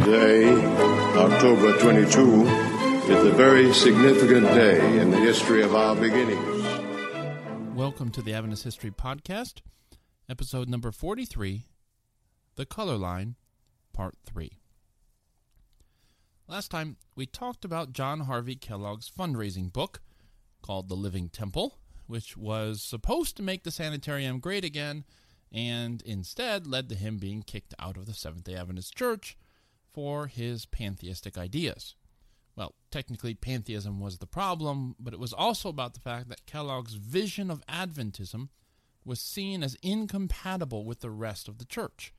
Today, October 22, is a very significant day in the history of our beginnings. Welcome to the Adventist History Podcast, episode number 43 The Color Line, Part 3. Last time, we talked about John Harvey Kellogg's fundraising book called The Living Temple, which was supposed to make the sanitarium great again and instead led to him being kicked out of the Seventh day Adventist Church for his pantheistic ideas. Well, technically, pantheism was the problem, but it was also about the fact that Kellogg's vision of Adventism was seen as incompatible with the rest of the church.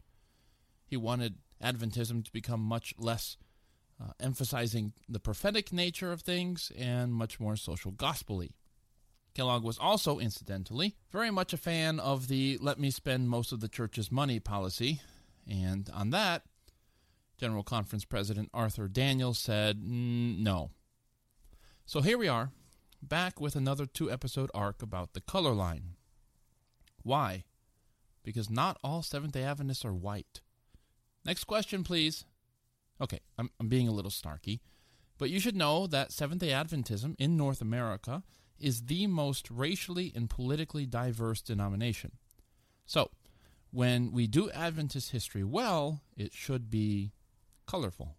He wanted Adventism to become much less uh, emphasizing the prophetic nature of things and much more social gospelly. Kellogg was also, incidentally, very much a fan of the let me spend most of the church's money policy, and on that, General Conference President Arthur Daniells said no. So here we are, back with another two episode arc about the color line. Why? Because not all Seventh day Adventists are white. Next question, please. Okay, I'm, I'm being a little snarky, but you should know that Seventh day Adventism in North America is the most racially and politically diverse denomination. So, when we do Adventist history well, it should be colorful.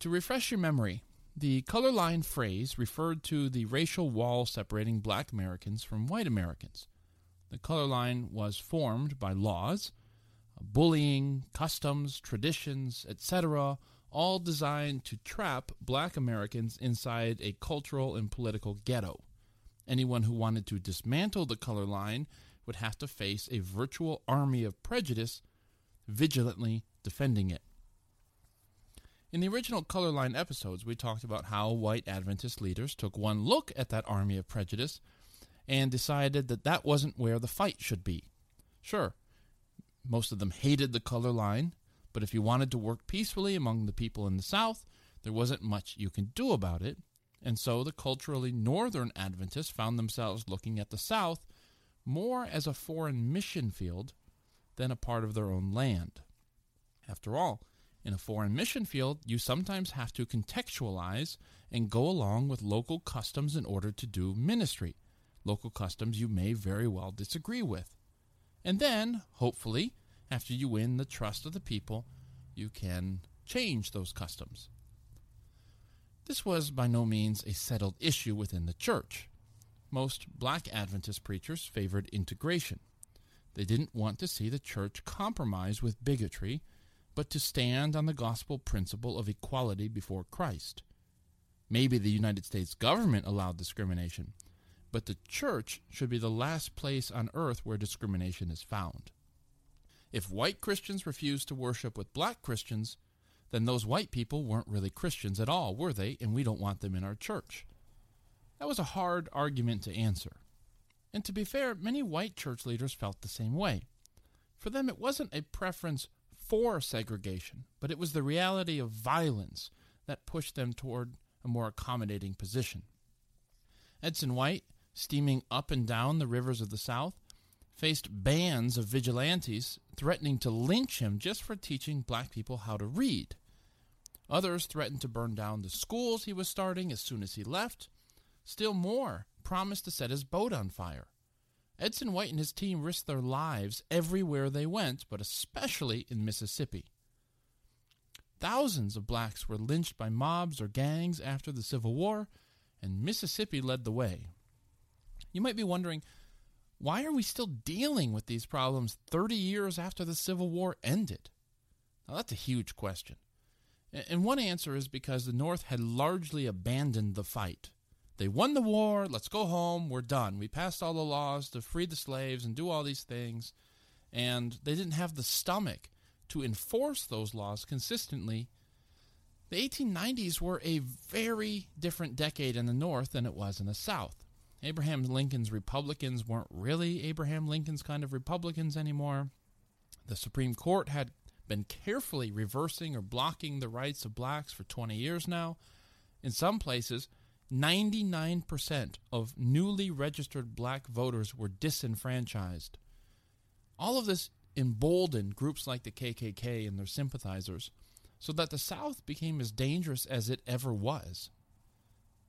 To refresh your memory, the color line phrase referred to the racial wall separating black Americans from white Americans. The color line was formed by laws, uh, bullying, customs, traditions, etc., all designed to trap black Americans inside a cultural and political ghetto. Anyone who wanted to dismantle the color line would have to face a virtual army of prejudice vigilantly defending it. In the original Colorline episodes, we talked about how white Adventist leaders took one look at that army of prejudice and decided that that wasn't where the fight should be. Sure, most of them hated the color line, but if you wanted to work peacefully among the people in the South, there wasn't much you could do about it, and so the culturally northern Adventists found themselves looking at the South more as a foreign mission field than a part of their own land. After all, in a foreign mission field, you sometimes have to contextualize and go along with local customs in order to do ministry, local customs you may very well disagree with. And then, hopefully, after you win the trust of the people, you can change those customs. This was by no means a settled issue within the church. Most black Adventist preachers favored integration. They didn't want to see the church compromise with bigotry but to stand on the gospel principle of equality before Christ. Maybe the United States government allowed discrimination, but the church should be the last place on earth where discrimination is found. If white Christians refused to worship with black Christians, then those white people weren't really Christians at all, were they? And we don't want them in our church. That was a hard argument to answer. And to be fair, many white church leaders felt the same way. For them, it wasn't a preference for segregation, but it was the reality of violence that pushed them toward a more accommodating position. Edson White, steaming up and down the rivers of the South, faced bands of vigilantes threatening to lynch him just for teaching black people how to read. Others threatened to burn down the schools he was starting as soon as he left. Still more promised to set his boat on fire. Edson White and his team risked their lives everywhere they went, but especially in Mississippi. Thousands of blacks were lynched by mobs or gangs after the Civil War, and Mississippi led the way. You might be wondering, why are we still dealing with these problems 30 years after the Civil War ended? Now, that's a huge question. And one answer is because the North had largely abandoned the fight. They won the war. Let's go home. We're done. We passed all the laws to free the slaves and do all these things. And they didn't have the stomach to enforce those laws consistently. The 1890s were a very different decade in the North than it was in the South. Abraham Lincoln's Republicans weren't really Abraham Lincoln's kind of Republicans anymore. The Supreme Court had been carefully reversing or blocking the rights of blacks for 20 years now. In some places, 99% of newly registered black voters were disenfranchised. All of this emboldened groups like the KKK and their sympathizers so that the South became as dangerous as it ever was.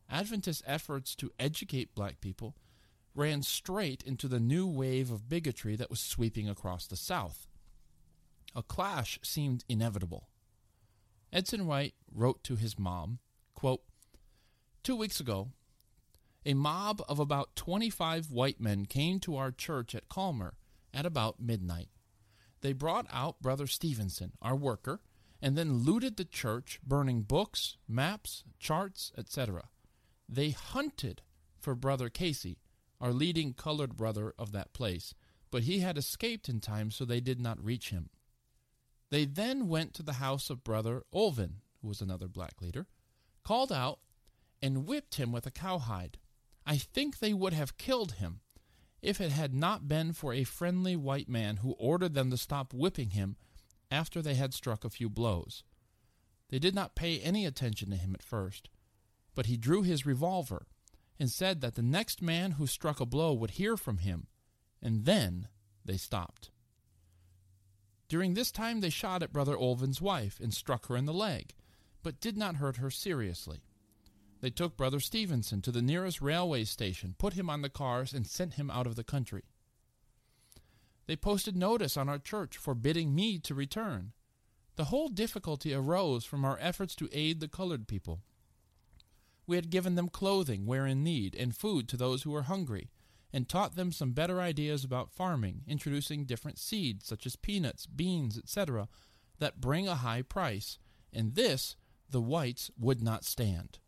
Adventist efforts to educate black people ran straight into the new wave of bigotry that was sweeping across the South. A clash seemed inevitable. Edson White wrote to his mom, quote, Two weeks ago, a mob of about 25 white men came to our church at Calmer at about midnight. They brought out Brother Stevenson, our worker, and then looted the church, burning books, maps, charts, etc. They hunted for Brother Casey, our leading colored brother of that place, but he had escaped in time, so they did not reach him. They then went to the house of Brother Olvin, who was another black leader, called out, and whipped him with a cowhide. I think they would have killed him if it had not been for a friendly white man who ordered them to stop whipping him after they had struck a few blows. They did not pay any attention to him at first, but he drew his revolver and said that the next man who struck a blow would hear from him, and then they stopped. During this time, they shot at Brother Olvin's wife and struck her in the leg, but did not hurt her seriously. They took Brother Stevenson to the nearest railway station, put him on the cars, and sent him out of the country. They posted notice on our church forbidding me to return. The whole difficulty arose from our efforts to aid the colored people. We had given them clothing where in need and food to those who were hungry, and taught them some better ideas about farming, introducing different seeds such as peanuts, beans, etc., that bring a high price, and this the whites would not stand.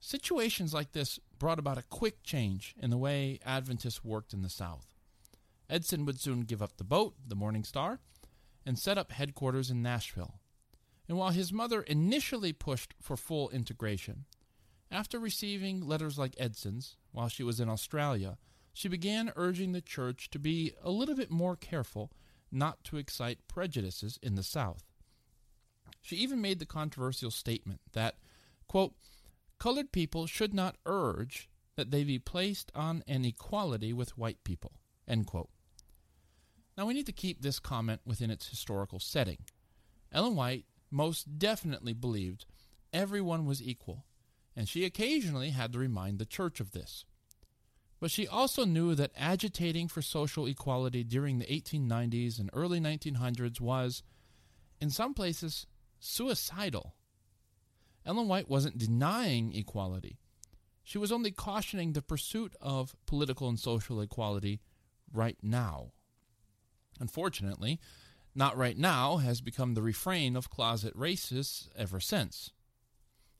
Situations like this brought about a quick change in the way Adventists worked in the South. Edson would soon give up the boat, the Morning Star, and set up headquarters in Nashville. And while his mother initially pushed for full integration, after receiving letters like Edson's while she was in Australia, she began urging the church to be a little bit more careful not to excite prejudices in the South. She even made the controversial statement that, quote, colored people should not urge that they be placed on an equality with white people, end quote. Now we need to keep this comment within its historical setting. Ellen White most definitely believed everyone was equal, and she occasionally had to remind the church of this. But she also knew that agitating for social equality during the 1890s and early 1900s was, in some places, suicidal. Ellen White wasn't denying equality. She was only cautioning the pursuit of political and social equality right now. Unfortunately, not right now has become the refrain of closet racists ever since.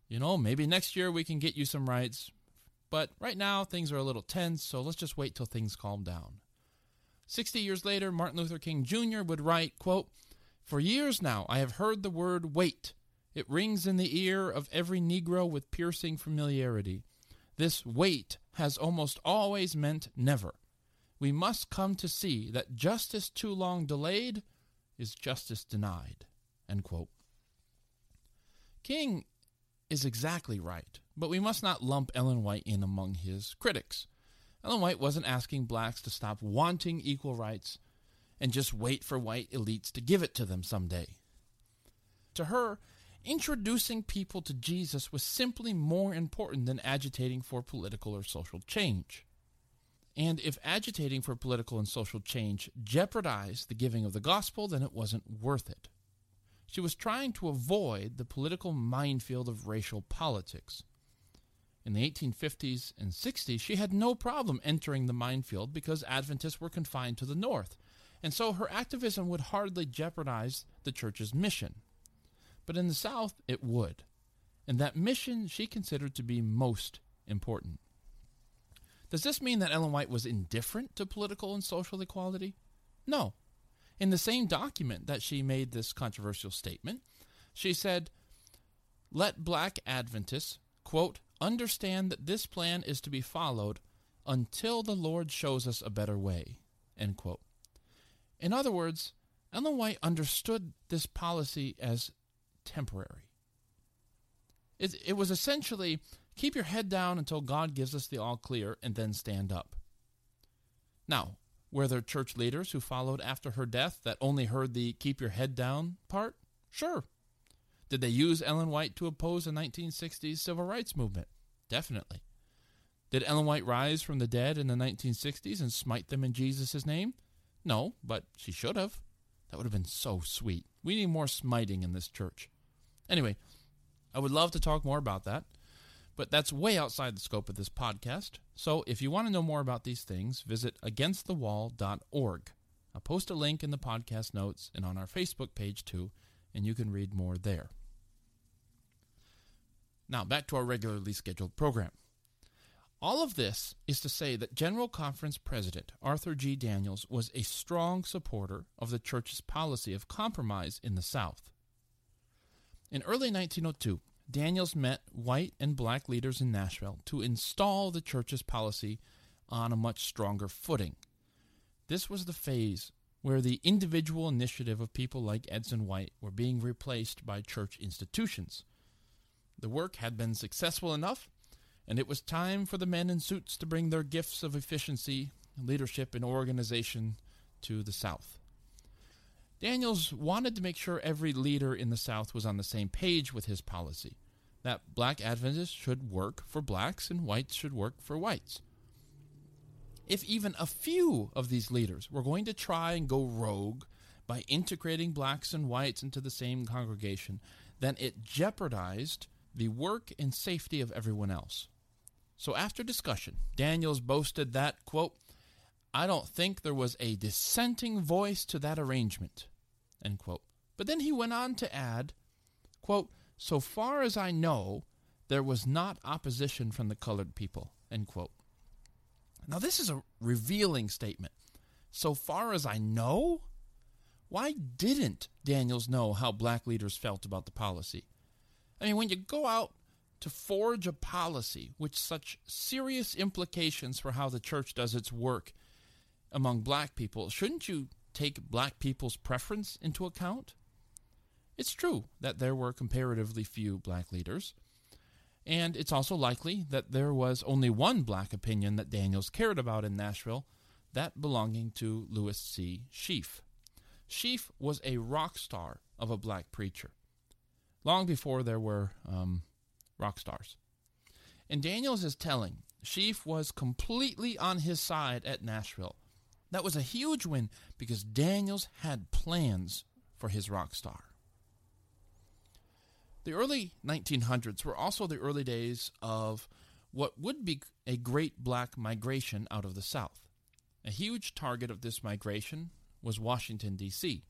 You know, maybe next year we can get you some rights, but right now things are a little tense, so let's just wait till things calm down. 60 years later, Martin Luther King Jr. would write, quote, For years now I have heard the word wait. It rings in the ear of every Negro with piercing familiarity. This wait has almost always meant never. We must come to see that justice too long delayed is justice denied. King is exactly right, but we must not lump Ellen White in among his critics. Ellen White wasn't asking blacks to stop wanting equal rights and just wait for white elites to give it to them someday. To her, introducing people to Jesus was simply more important than agitating for political or social change. And if agitating for political and social change jeopardized the giving of the gospel, then it wasn't worth it. She was trying to avoid the political minefield of racial politics. In the 1850s and 60s, she had no problem entering the minefield because Adventists were confined to the North, and so her activism would hardly jeopardize the church's mission. But in the South, it would, and that mission she considered to be most important. Does this mean that Ellen White was indifferent to political and social equality? No. In the same document that she made this controversial statement, she said, Let black Adventists, quote, understand that this plan is to be followed until the Lord shows us a better way, end quote. In other words, Ellen White understood this policy as temporary. It, it was essentially Keep your head down until God gives us the all clear and then stand up. Now, Were there church leaders who followed after her death that only heard the keep your head down part? Sure. Did they use Ellen White to oppose the 1960s civil rights movement? Definitely. Did Ellen White rise from the dead in the 1960s and smite them in Jesus' name? No, but she should have. That would have been so sweet. We need more smiting in this church. Anyway, I would love to talk more about that, but that's way outside the scope of this podcast. So if you want to know more about these things, visit againstthewall.org. I'll post a link in the podcast notes and on our Facebook page too, and you can read more there. Now, back to our regularly scheduled program. All of this is to say that General Conference President Arthur G. Daniells was a strong supporter of the church's policy of compromise in the South. In early 1902, Daniells met white and black leaders in Nashville to install the church's policy on a much stronger footing. This was the phase where the individual initiative of people like Edson White were being replaced by church institutions. The work had been successful enough and it was time for the men in suits to bring their gifts of efficiency, leadership, and organization to the South. Daniells wanted to make sure every leader in the South was on the same page with his policy that black Adventists should work for blacks and whites should work for whites. If even a few of these leaders were going to try and go rogue by integrating blacks and whites into the same congregation, then it jeopardized the work and safety of everyone else. So after discussion, Daniells boasted that, quote, I don't think there was a dissenting voice to that arrangement, end quote. But then he went on to add, quote, so far as I know, there was not opposition from the colored people, end quote. Now this is a revealing statement. So far as I know? Why didn't Daniells know how black leaders felt about the policy? I mean, when you go out to forge a policy with such serious implications for how the church does its work among black people, shouldn't you take black people's preference into account? It's true that there were comparatively few black leaders, and it's also likely that there was only one black opinion that Daniells cared about in Nashville, that belonging to Lewis C. Sheafe. Sheafe was a rock star of a black preacher, long before there were um, rock stars. And Daniells is telling Sheafe was completely on his side at Nashville. That was a huge win because Daniells had plans for his rock star. The early 1900s were also the early days of what would be a great black migration out of the South. A huge target of this migration was Washington, D.C.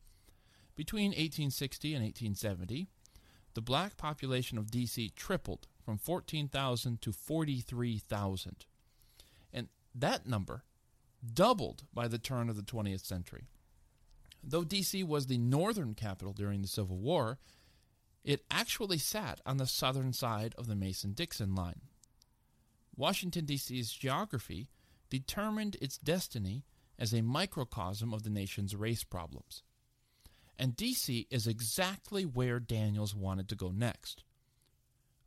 Between 1860 and 1870, the black population of D.C. tripled from 14,000 to 43,000. And that number doubled by the turn of the 20th century. Though D.C. was the northern capital during the Civil War, it actually sat on the southern side of the Mason Dixon line. Washington, D.C.'s geography determined its destiny as a microcosm of the nation's race problems. And DC is exactly where Daniells wanted to go next.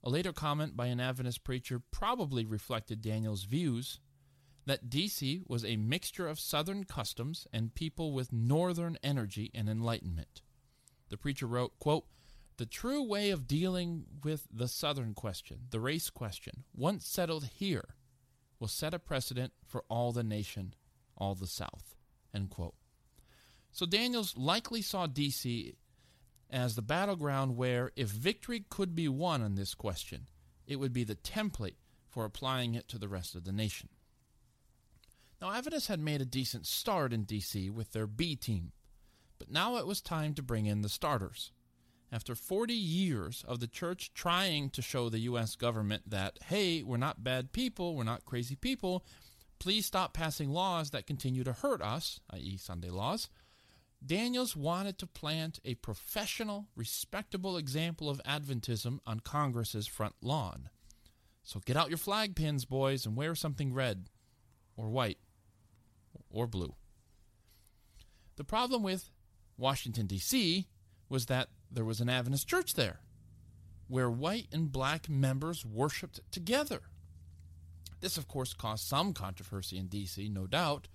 A later comment by an Adventist preacher probably reflected Daniells' views that DC was a mixture of Southern customs and people with Northern energy and enlightenment. The preacher wrote, quote, The true way of dealing with the Southern question, the race question, once settled here, will set a precedent for all the nation, all the South. End quote. So Daniells likely saw DC as the battleground where, if victory could be won on this question, it would be the template for applying it to the rest of the nation. Now, Adventists had made a decent start in D.C. with their B team, but now it was time to bring in the starters. After 40 years of the church trying to show the U.S. government that, hey, we're not bad people, we're not crazy people, please stop passing laws that continue to hurt us, i.e., Sunday laws, Daniells wanted to plant a professional, respectable example of Adventism on Congress's front lawn. So get out your flag pins, boys, and wear something red, or white, or blue. The problem with Washington, D.C. was that there was an Adventist church there, where white and black members worshiped together. This, of course, caused some controversy in D.C., no doubt,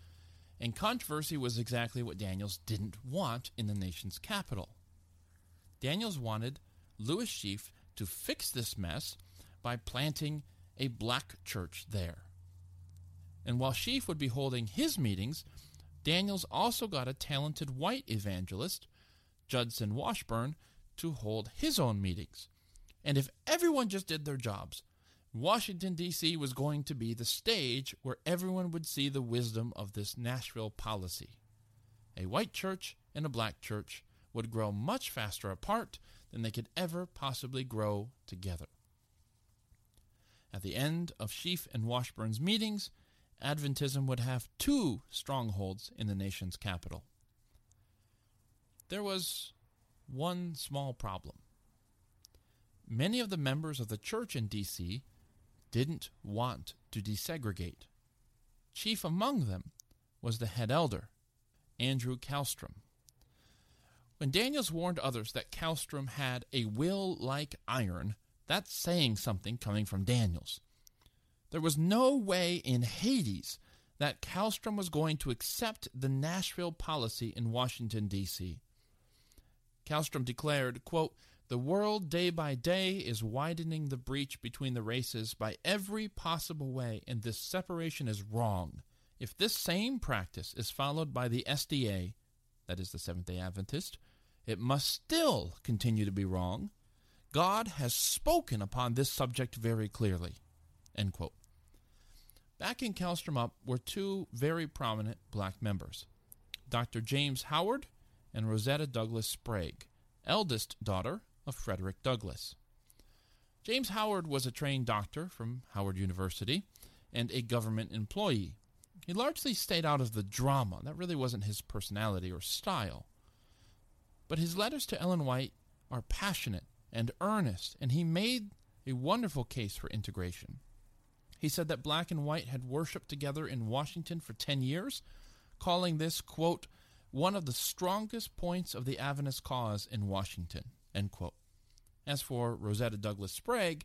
And controversy was exactly what Daniells didn't want in the nation's capital. Daniells wanted Lewis Sheafe to fix this mess by planting a black church there. And while Sheafe would be holding his meetings, Daniells also got a talented white evangelist, Judson Washburn, to hold his own meetings. And if everyone just did their jobs, Washington, D.C. was going to be the stage where everyone would see the wisdom of this Nashville policy. A white church and a black church would grow much faster apart than they could ever possibly grow together. At the end of Sheafe and Washburn's meetings, Adventism would have two strongholds in the nation's capital. There was one small problem. Many of the members of the church in D.C. didn't want to desegregate. Chief among them was the head elder, Andrew Kallstrom. When Daniells warned others that Kallstrom had a will like iron, that's saying something coming from Daniells. There was no way in Hades that Kallstrom was going to accept the Nashville policy in Washington, D.C. Kallstrom declared, quote, The world day by day is widening the breach between the races by every possible way, and this separation is wrong. If this same practice is followed by the SDA, that is the Seventh day Adventist, it must still continue to be wrong. God has spoken upon this subject very clearly. End quote. Backing Kallstrom up were two very prominent black members Dr. James Howard and Rosetta Douglass Sprague, eldest daughter of Frederick Douglass. James Howard was a trained doctor from Howard University and a government employee. He largely stayed out of the drama. That really wasn't his personality or style. But his letters to Ellen White are passionate and earnest, and he made a wonderful case for integration. He said that black and white had worshiped together in Washington for 10 years, calling this, quote, one of the strongest points of the Adventist cause in Washington, end quote. As for Rosetta Douglass Sprague,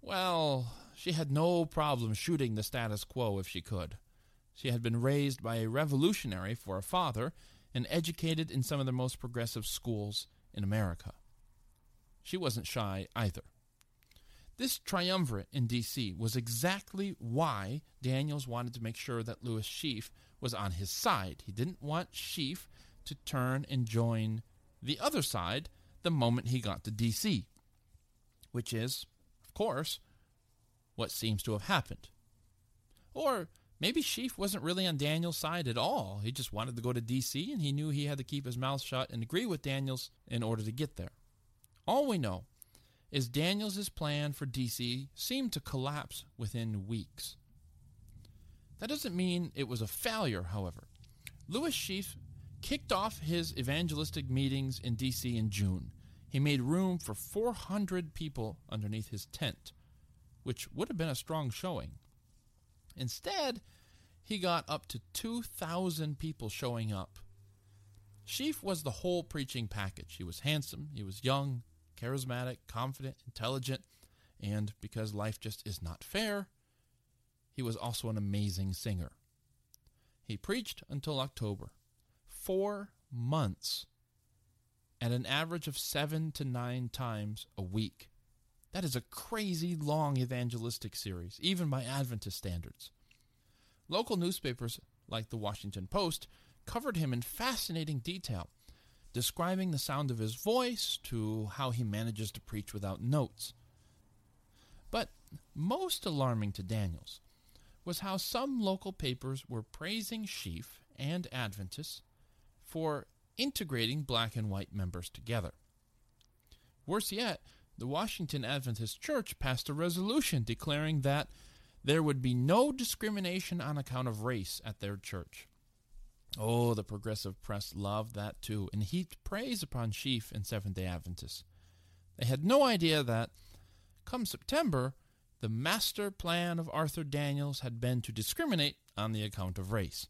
well, she had no problem shooting the status quo if she could. She had been raised by a revolutionary for a father and educated in some of the most progressive schools in America. She wasn't shy either. This triumvirate in D.C. was exactly why Daniells wanted to make sure that Lewis Sheafe was on his side. He didn't want Sheafe to turn and join the other side the moment he got to D.C., which is, of course, what seems to have happened. Or maybe Sheafe wasn't really on Daniells' side at all. He just wanted to go to D.C. and he knew he had to keep his mouth shut and agree with Daniells in order to get there. All we know is Daniells' plan for DC seemed to collapse within weeks. That doesn't mean it was a failure, however. Lewis Sheafe kicked off his evangelistic meetings in DC in June. He made room for 400 people underneath his tent, which would have been a strong showing. Instead, he got up to 2,000 people showing up. Sheafe was the whole preaching package. He was handsome, he was young, charismatic, confident, intelligent, and because life just is not fair, he was also an amazing singer. He preached until October, four months, at an average of seven to nine times a week. That is a crazy long evangelistic series, even by Adventist standards. Local newspapers like the Washington Post covered him in fascinating detail describing the sound of his voice to how he manages to preach without notes. But most alarming to Daniells was how some local papers were praising Sheafe and Adventists for integrating black and white members together. Worse yet, the Washington Adventist Church passed a resolution declaring that there would be no discrimination on account of race at their church. Oh, the progressive press loved that too, and heaped praise upon Sheafe and Seventh day Adventists. They had no idea that, come September, the master plan of Arthur Daniells had been to discriminate on the account of race.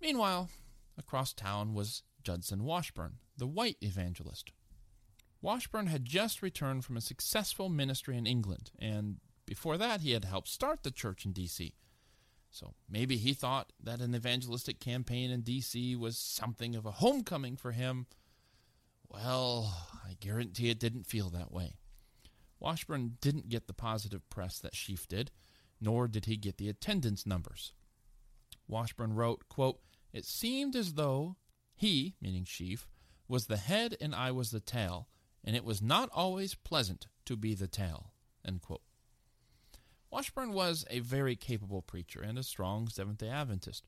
Meanwhile, across town was Judson Washburn, the white evangelist. Washburn had just returned from a successful ministry in England, and before that he had helped start the church in D.C. So maybe he thought that an evangelistic campaign in D.C. was something of a homecoming for him. Well, I guarantee it didn't feel that way. Washburn didn't get the positive press that Sheafe did, nor did he get the attendance numbers. Washburn wrote, quote, It seemed as though he, meaning Sheafe, was the head and I was the tail, and it was not always pleasant to be the tail. Washburn was a very capable preacher and a strong Seventh day Adventist.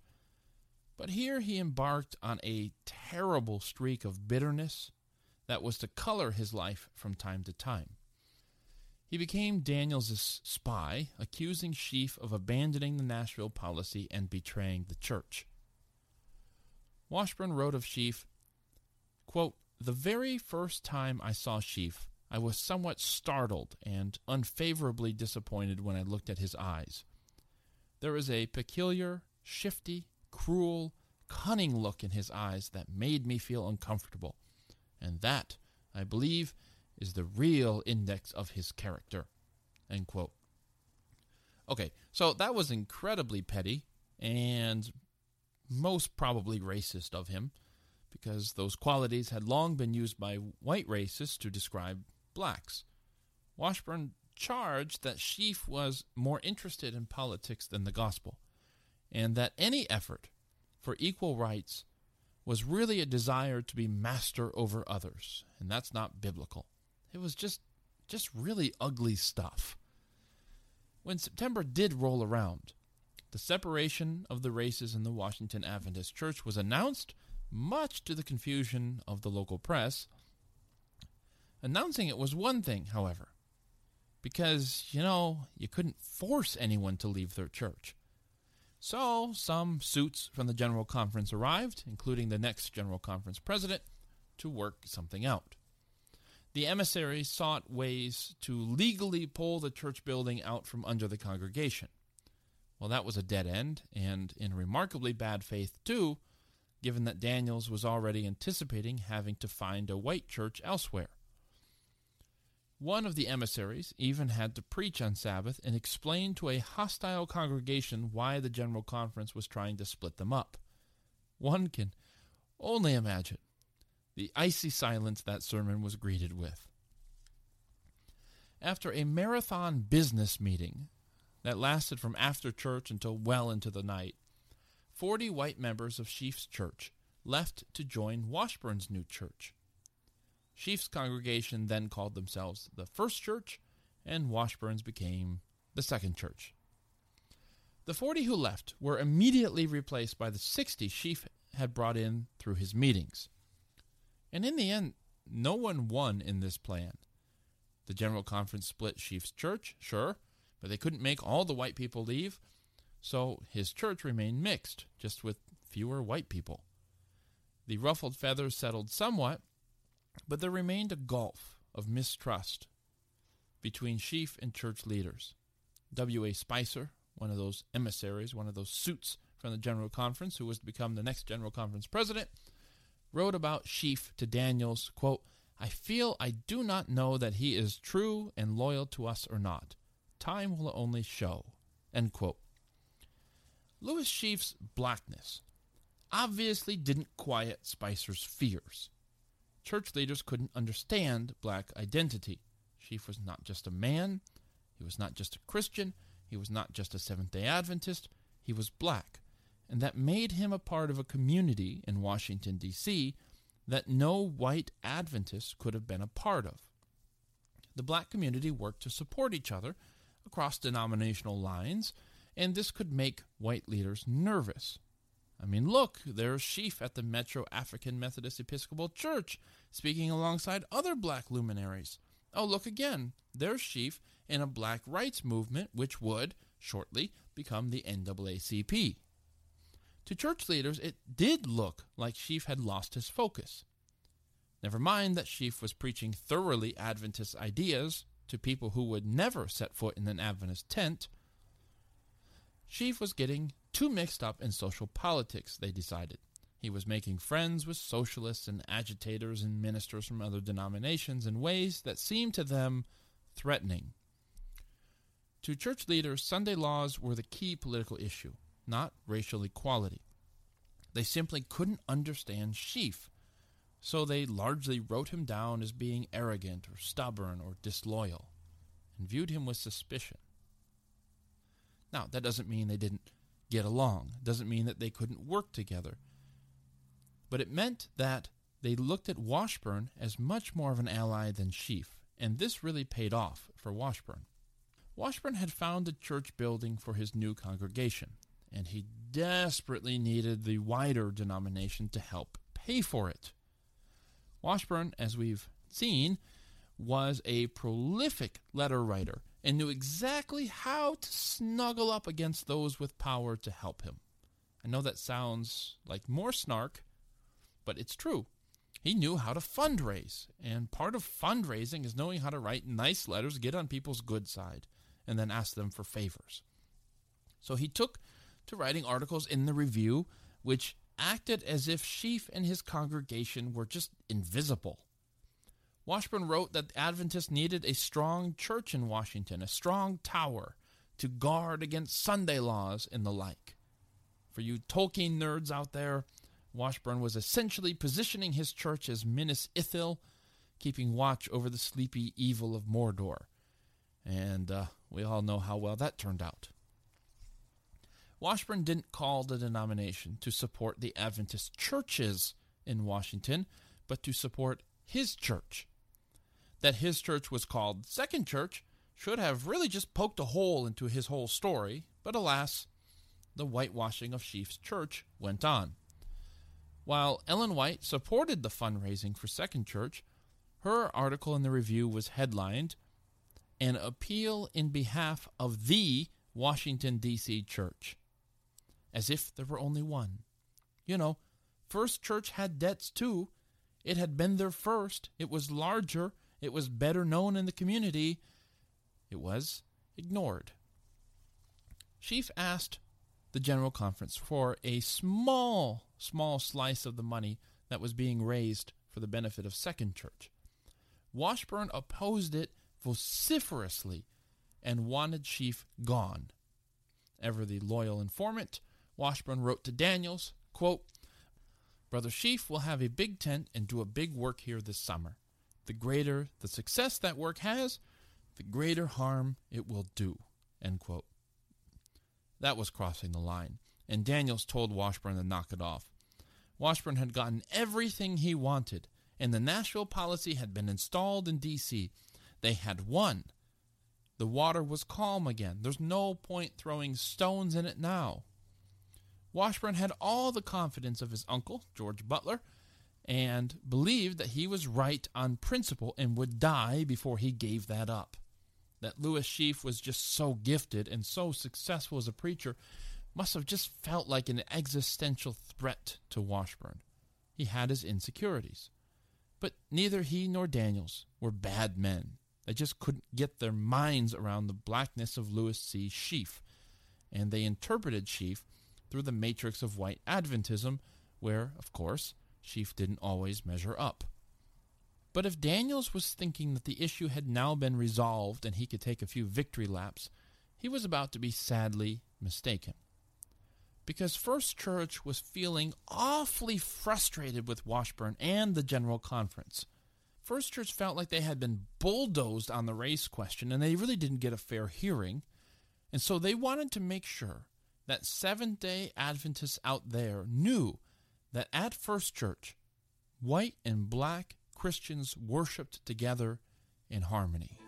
But here he embarked on a terrible streak of bitterness that was to color his life from time to time. He became Daniells' spy, accusing Sheafe of abandoning the Nashville policy and betraying the church. Washburn wrote of Sheafe, quote, The very first time I saw Sheafe, I was somewhat startled and unfavorably disappointed when I looked at his eyes. There was a peculiar, shifty, cruel, cunning look in his eyes that made me feel uncomfortable, and that, I believe, is the real index of his character. Okay, so that was incredibly petty and most probably racist of him, because those qualities had long been used by white racists to describe blacks. Washburn charged that Sheafe was more interested in politics than the gospel, and that any effort for equal rights was really a desire to be master over others, and that's not biblical. It was just just really ugly stuff. When September did roll around, the separation of the races in the Washington Adventist Church was announced, much to the confusion of the local press. Announcing it was one thing, however, because, you know, you couldn't force anyone to leave their church. So, some suits from the General Conference arrived, including the next General Conference president, to work something out the emissaries sought ways to legally pull the church building out from under the congregation. Well, that was a dead end, and in remarkably bad faith, too, given that Daniells was already anticipating having to find a white church elsewhere. One of the emissaries even had to preach on Sabbath and explain to a hostile congregation why the General Conference was trying to split them up. One can only imagine the icy silence that sermon was greeted with. After a marathon business meeting that lasted from after church until well into the night, 40 white members of Sheafe's church left to join Washburn's new church. Sheafe's congregation then called themselves the First Church, and Washburn's became the Second Church. The 40 who left were immediately replaced by the 60 Sheafe had brought in through his meetings. And in the end, no one won in this plan. The General Conference split Sheafe's church, sure, but they couldn't make all the white people leave, so his church remained mixed, just with fewer white people. The ruffled feathers settled somewhat, but there remained a gulf of mistrust between Sheafe and church leaders. W.A. Spicer, one of those emissaries, one of those suits from the General Conference, who was to become the next General Conference president, wrote about Sheafe to Daniells, quote, I feel I do not know that he is true and loyal to us or not. Time will only show. End quote. Lewis Sheafe's blackness obviously didn't quiet Spicer's fears. Church leaders couldn't understand black identity. Sheafe was not just a man, he was not just a Christian, he was not just a Seventh day Adventist, he was black and that made him a part of a community in Washington, D.C. that no white Adventist could have been a part of. The black community worked to support each other across denominational lines, and this could make white leaders nervous. I mean, look, there's Sheafe at the Metro African Methodist Episcopal Church speaking alongside other black luminaries. Oh, look again, there's Sheafe in a black rights movement which would, shortly, become the NAACP. To church leaders, it did look like Sheafe had lost his focus. Never mind that Sheafe was preaching thoroughly Adventist ideas to people who would never set foot in an Adventist tent. Sheafe was getting too mixed up in social politics, they decided. He was making friends with socialists and agitators and ministers from other denominations in ways that seemed to them threatening. To church leaders, Sunday laws were the key political issue not racial equality. They simply couldn't understand Sheafe, so they largely wrote him down as being arrogant or stubborn or disloyal, and viewed him with suspicion. Now, that doesn't mean they didn't get along, it doesn't mean that they couldn't work together, but it meant that they looked at Washburn as much more of an ally than Sheafe, and this really paid off for Washburn. Washburn had found a church building for his new congregation, and he desperately needed the wider denomination to help pay for it. Washburn, as we've seen, was a prolific letter writer and knew exactly how to snuggle up against those with power to help him. I know that sounds like more snark, but it's true. He knew how to fundraise, and part of fundraising is knowing how to write nice letters, get on people's good side, and then ask them for favors. So he took to writing articles in the review, which acted as if Sheafe and his congregation were just invisible. Washburn wrote that the Adventists needed a strong church in Washington, a strong tower to guard against Sunday laws and the like. For you Tolkien nerds out there, Washburn was essentially positioning his church as Minas Ithil, keeping watch over the sleepy evil of Mordor. And uh, we all know how well that turned out. Washburn didn't call the denomination to support the Adventist churches in Washington, but to support his church. That his church was called Second Church should have really just poked a hole into his whole story, but alas, the whitewashing of Sheafe's church went on. While Ellen White supported the fundraising for Second Church, her article in the review was headlined An Appeal in Behalf of the Washington, D.C. Church. As if there were only one. You know, First Church had debts too. It had been there first, it was larger, it was better known in the community. It was ignored. Sheafe asked the General Conference for a small, small slice of the money that was being raised for the benefit of Second Church. Washburn opposed it vociferously and wanted Sheafe gone. Ever the loyal informant, Washburn wrote to Daniells, quote, Brother Sheafe will have a big tent and do a big work here this summer. The greater the success that work has, the greater harm it will do. End quote. That was crossing the line, and Daniells told Washburn to knock it off. Washburn had gotten everything he wanted, and the Nashville policy had been installed in D.C. They had won. The water was calm again. There's no point throwing stones in it now. Washburn had all the confidence of his uncle, George Butler, and believed that he was right on principle and would die before he gave that up that Lewis Sheafe was just so gifted and so successful as a preacher must have just felt like an existential threat to Washburn. He had his insecurities. But neither he nor Daniells were bad men. They just couldn't get their minds around the blackness of Lewis C. Sheafe, and they interpreted Sheafe through the matrix of white Adventism, where, of course, Sheafe didn't always measure up. But if Daniells was thinking that the issue had now been resolved and he could take a few victory laps, he was about to be sadly mistaken. Because First Church was feeling awfully frustrated with Washburn and the General Conference. First Church felt like they had been bulldozed on the race question and they really didn't get a fair hearing. And so they wanted to make sure that Seventh day Adventists out there knew that at First Church, white and black Christians worshiped together in harmony.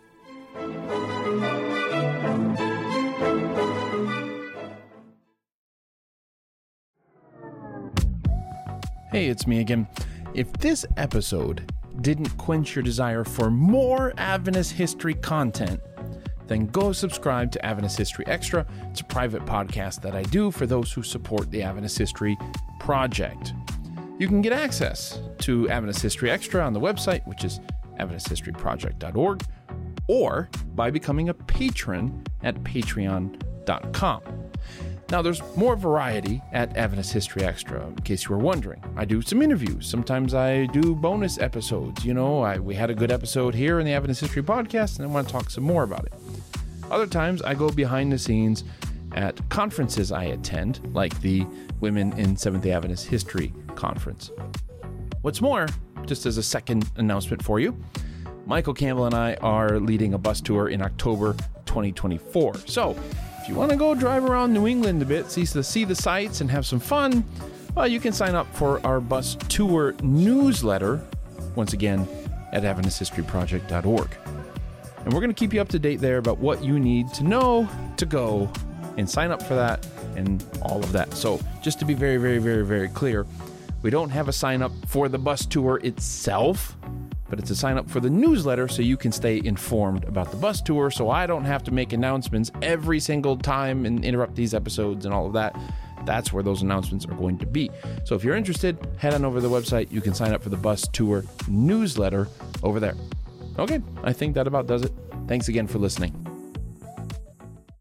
Hey, it's me again. If this episode didn't quench your desire for more Adventist history content, then go subscribe to Adventist History Extra. It's a private podcast that I do for those who support the Adventist History Project. You can get access to Adventist History Extra on the website, which is adventisthistoryproject.org, or by becoming a patron at patreon.com. Now, there's more variety at Adventist History Extra, in case you were wondering. I do some interviews. Sometimes I do bonus episodes. You know, I, we had a good episode here in the Adventist History Podcast, and I want to talk some more about it. Other times, I go behind the scenes at conferences I attend, like the Women in Seventh day Adventist History Conference. What's more, just as a second announcement for you, Michael Campbell and I are leading a bus tour in October 2024. So, if you want to go drive around New England a bit, see the, see the sights, and have some fun, well, you can sign up for our bus tour newsletter, once again, at AdventistHistoryProject.org. And we're going to keep you up to date there about what you need to know to go and sign up for that and all of that. So, just to be very, very, very, very clear, we don't have a sign up for the bus tour itself, but it's a sign up for the newsletter so you can stay informed about the bus tour so I don't have to make announcements every single time and interrupt these episodes and all of that. That's where those announcements are going to be. So if you're interested, head on over to the website. You can sign up for the bus tour newsletter over there. Okay, I think that about does it. Thanks again for listening.